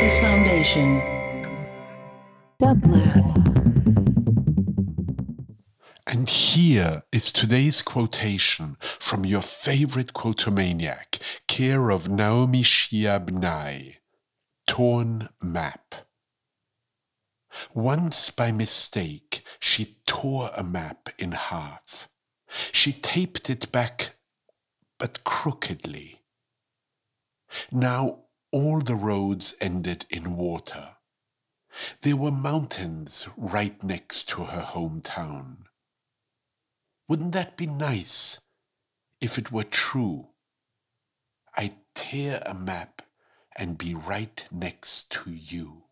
Genesis Foundation. And here is today's quotation from your favorite quotomaniac, care of Naomi Shihab Nye. Torn Map. Once by mistake, she tore a map in half. She taped it back, but crookedly. Now all the roads ended in water. There were mountains right next to her hometown. Wouldn't that be nice if it were true? I'd tear a map and be right next to you.